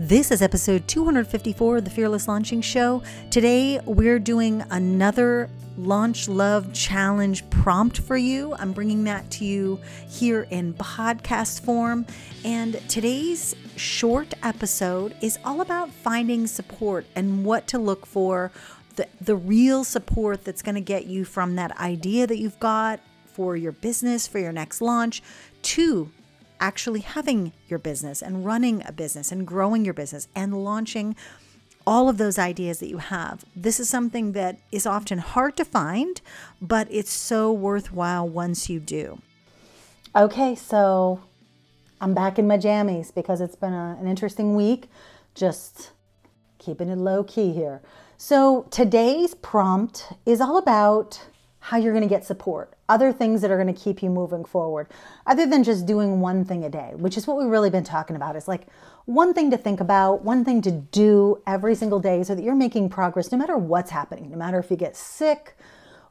This is episode 254 of the Fearless Launching Show. Today, we're doing another Launch Love Challenge prompt for you. I'm bringing that to you here in podcast form. And today's short episode is all about finding support and what to look for the, the real support that's going to get you from that idea that you've got for your business, for your next launch, to actually having your business and running a business and growing your business and launching all of those ideas that you have. This is something that is often hard to find, but it's so worthwhile once you do. Okay, so I'm back in my jammies because it's been a, an interesting week. Just keeping it low key here. So today's prompt is all about how you're going to get support, other things that are going to keep you moving forward, other than just doing one thing a day, which is what we've really been talking about. Is like one thing to think about, one thing to do every single day so that you're making progress no matter what's happening, no matter if you get sick,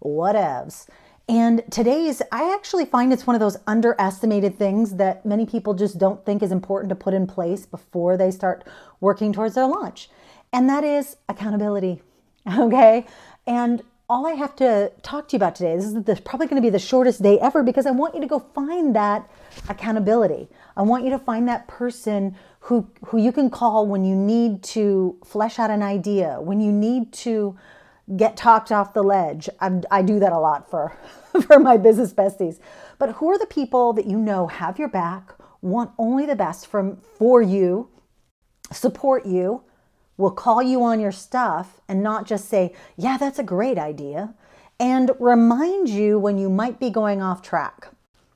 whatevs. And today's, I actually find it's one of those underestimated things that many people just don't think is important to put in place before they start working towards their launch. And that is accountability. Okay. And all I have to talk to you about today, this is the, probably going to be the shortest day ever because I want you to go find that accountability. I want you to find that person who, who you can call when you need to flesh out an idea, when you need to get talked off the ledge. I, I do that a lot for, for my business besties. But who are the people that you know have your back, want only the best from, for you, support you, will call you on your stuff and not just say, yeah, that's a great idea, and remind you when you might be going off track.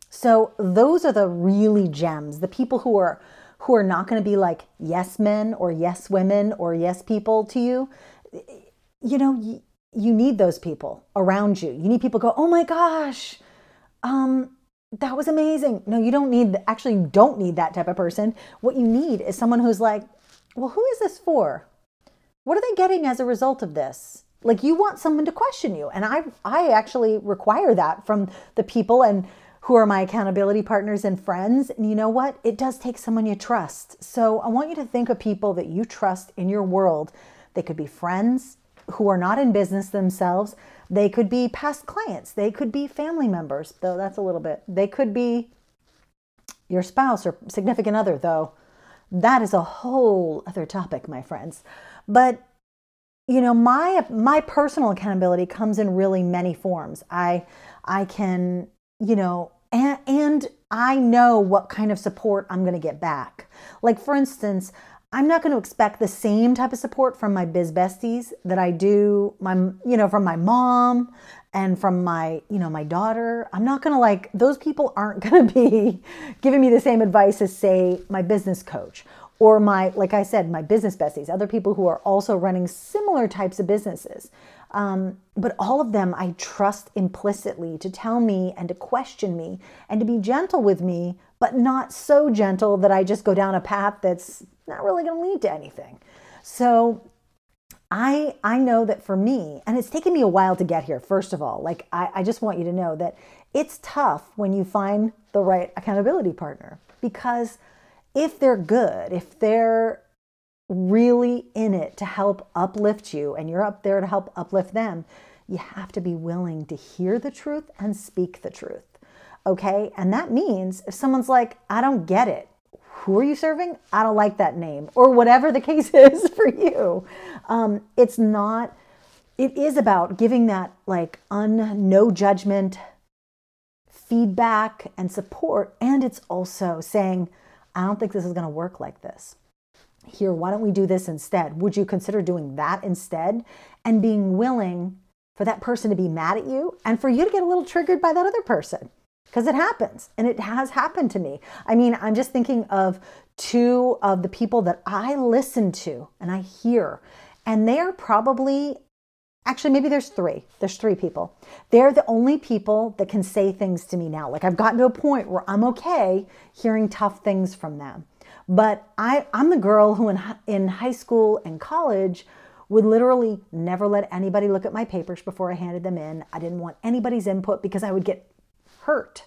So those are the really gems, the people who are who are not going to be like yes men or yes women or yes people to you. You know, you, you need those people around you. You need people go, "Oh my gosh, um that was amazing." No, you don't need actually you don't need that type of person. What you need is someone who's like, "Well, who is this for? What are they getting as a result of this? Like you want someone to question you. And I I actually require that from the people and who are my accountability partners and friends. And you know what? It does take someone you trust. So I want you to think of people that you trust in your world. They could be friends who are not in business themselves. They could be past clients. They could be family members, though that's a little bit. They could be your spouse or significant other, though. That is a whole other topic, my friends. But you know, my my personal accountability comes in really many forms. I I can, you know, and, and I know what kind of support I'm going to get back. Like for instance, I'm not going to expect the same type of support from my biz besties that I do my you know from my mom and from my you know my daughter. I'm not going to like those people aren't going to be giving me the same advice as say my business coach or my, like I said, my business besties, other people who are also running similar types of businesses. Um, but all of them I trust implicitly to tell me and to question me and to be gentle with me, but not so gentle that I just go down a path that's not really going to lead to anything. So I I know that for me, and it's taken me a while to get here, first of all. Like I, I just want you to know that it's tough when you find the right accountability partner because if they're good, if they're really in it to help uplift you and you're up there to help uplift them, you have to be willing to hear the truth and speak the truth. Okay. And that means if someone's like, I don't get it, who are you serving? I don't like that name, or whatever the case is for you. Um, it's not, it is about giving that like un, no judgment feedback and support. And it's also saying, I don't think this is going to work like this. Here, why don't we do this instead? Would you consider doing that instead? And being willing for that person to be mad at you and for you to get a little triggered by that other person because it happens and it has happened to me. I mean, I'm just thinking of two of the people that I listen to and I hear, and they are probably Actually, maybe there's three. There's three people. They're the only people that can say things to me now. Like I've gotten to a point where I'm okay hearing tough things from them. But I, I'm the girl who in, in high school and college would literally never let anybody look at my papers before I handed them in. I didn't want anybody's input because I would get hurt.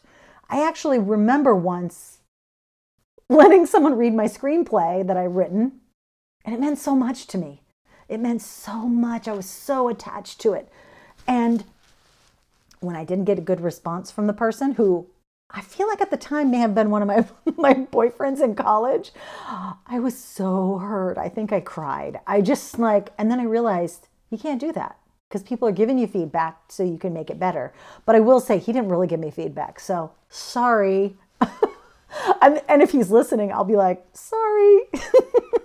I actually remember once letting someone read my screenplay that I written And it meant so much to me. It meant so much. I was so attached to it. And when I didn't get a good response from the person who I feel like at the time may have been one of my my boyfriends in college, I was so hurt. I think I cried. I just like and then I realized you can't do that because people are giving you feedback so you can make it better. But I will say he didn't really give me feedback. So, sorry. and, and if he's listening, I'll be like, sorry.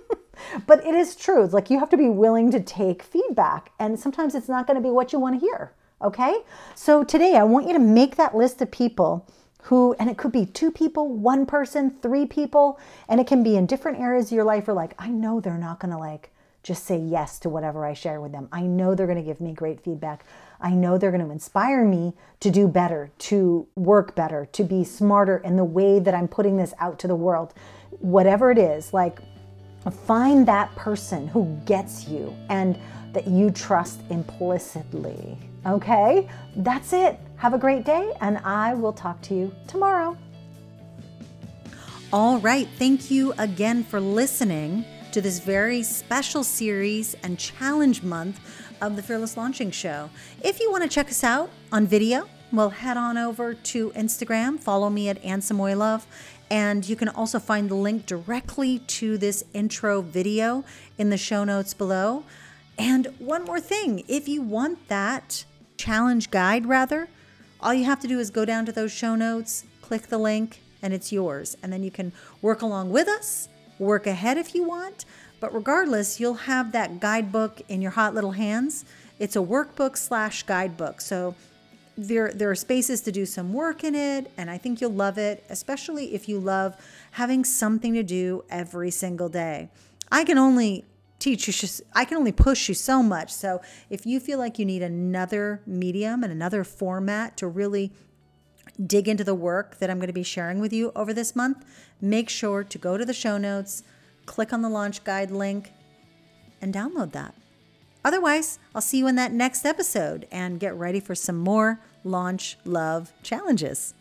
but it is true. It's like you have to be willing to take feedback. And sometimes it's not going to be what you want to hear. Okay. So today I want you to make that list of people who, and it could be two people, one person, three people, and it can be in different areas of your life. Or like, I know they're not going to like just say yes to whatever I share with them. I know they're going to give me great feedback. I know they're going to inspire me to do better, to work better, to be smarter in the way that I'm putting this out to the world. Whatever it is, like find that person who gets you and that you trust implicitly. Okay? That's it. Have a great day, and I will talk to you tomorrow. All right. Thank you again for listening to this very special series and challenge month of the Fearless Launching Show. If you want to check us out on video, well, head on over to Instagram, follow me at annesamoilov, and you can also find the link directly to this intro video in the show notes below. And one more thing if you want that challenge guide, rather, all you have to do is go down to those show notes, click the link, and it's yours. And then you can work along with us, work ahead if you want. But regardless, you'll have that guidebook in your hot little hands. It's a workbook slash guidebook. So there, there are spaces to do some work in it, and I think you'll love it, especially if you love having something to do every single day. I can only teach you, I can only push you so much. So if you feel like you need another medium and another format to really dig into the work that I'm going to be sharing with you over this month, make sure to go to the show notes, click on the launch guide link, and download that. Otherwise, I'll see you in that next episode and get ready for some more launch love challenges.